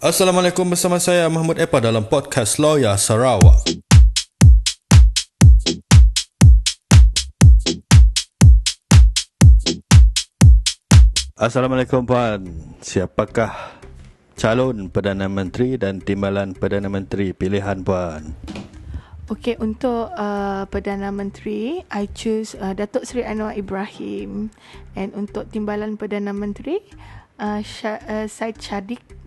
Assalamualaikum bersama saya Mahmud Epa dalam podcast Lawyer Sarawak. Assalamualaikum puan. Siapakah calon Perdana Menteri dan timbalan Perdana Menteri pilihan puan? Okey, untuk uh, Perdana Menteri, I choose uh, Datuk Seri Anwar Ibrahim. And untuk timbalan Perdana Menteri, uh, Sya, uh, Said Shadiq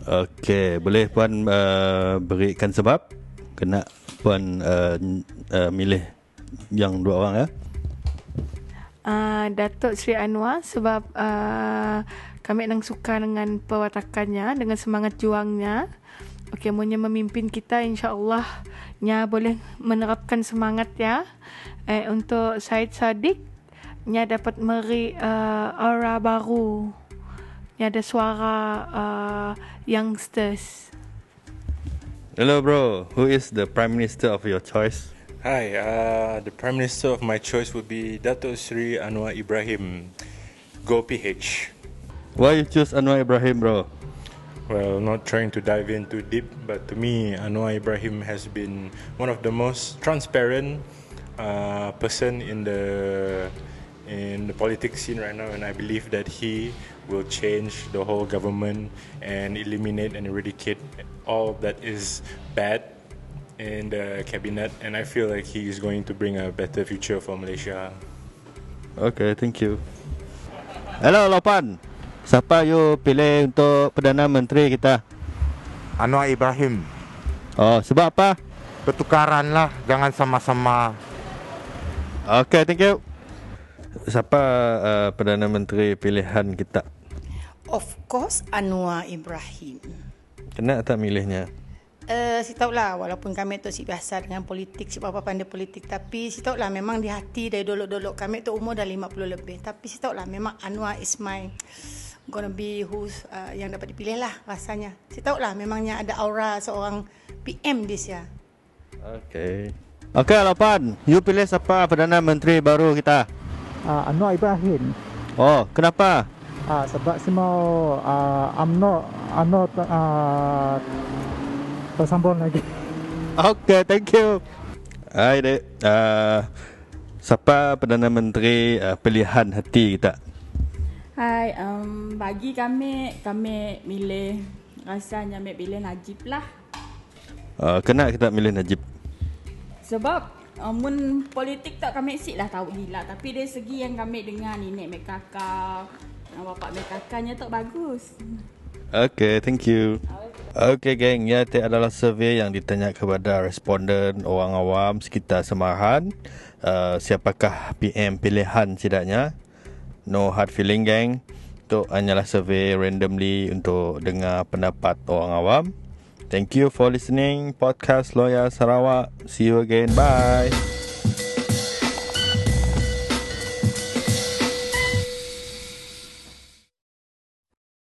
Okey, boleh puan uh, berikan sebab kena puan uh, uh, milih yang dua orang ya? Uh, Datuk Sri Anwar sebab uh, kami nang suka dengan perwatakannya, dengan semangat juangnya. Okey, maunya memimpin kita insya-Allah nya boleh menerapkan semangat ya. Eh untuk Said Sadiq nya dapat meri uh, aura baru yang ada suara uh, youngsters. Hello bro, who is the prime minister of your choice? Hi, uh, the prime minister of my choice would be Dato Sri Anwar Ibrahim. Go PH. Why you choose Anwar Ibrahim bro? Well, not trying to dive in too deep, but to me, Anwar Ibrahim has been one of the most transparent uh, person in the in the politics scene right now, and I believe that he will change the whole government and eliminate and eradicate all that is bad in the cabinet. And I feel like he is going to bring a better future for Malaysia. Okay, thank you. Hello, Lopan. Siapa you pilih untuk Perdana Menteri kita? Anwar Ibrahim. Oh, sebab apa? Pertukaran lah, jangan sama-sama. Okay, thank you. Siapa uh, Perdana Menteri pilihan kita? Of course Anwar Ibrahim. Kena tak milihnya? Uh, saya tahu lah walaupun kami tu si biasa dengan politik, si apa pandai politik tapi saya tahu lah memang di hati dari dulu-dulu kami tu umur dah 50 lebih tapi saya tahu lah memang Anwar is my gonna be who's uh, yang dapat dipilih lah rasanya. Saya tahu lah memangnya ada aura seorang PM di sini. Okay. Okay, Lopan. You pilih siapa Perdana Menteri baru kita? Uh, Anwar Ibrahim. Oh, kenapa? Uh, sebab semua uh, UMNO UMNO uh, tersambung lagi. Okay, thank you. Hai, dek. Uh, siapa Perdana Menteri uh, pilihan hati kita? Hai, um, bagi kami, kami milih rasanya ambil pilih Najib lah. Uh, kena kita milih Najib. Sebab Amun politik tak kami sik lah tahu gila Tapi dari segi yang kami dengar ni Nek mek kakak Bapak mek kakaknya tak bagus. Okay, thank you. Okay geng, ya itu adalah survey yang ditanya kepada responden orang awam sekitar Semahan uh, Siapakah PM pilihan setidaknya? No hard feeling geng. Itu hanyalah survey randomly untuk dengar pendapat orang awam Thank you for listening podcast Lawyer Sarawak. See you again. Bye.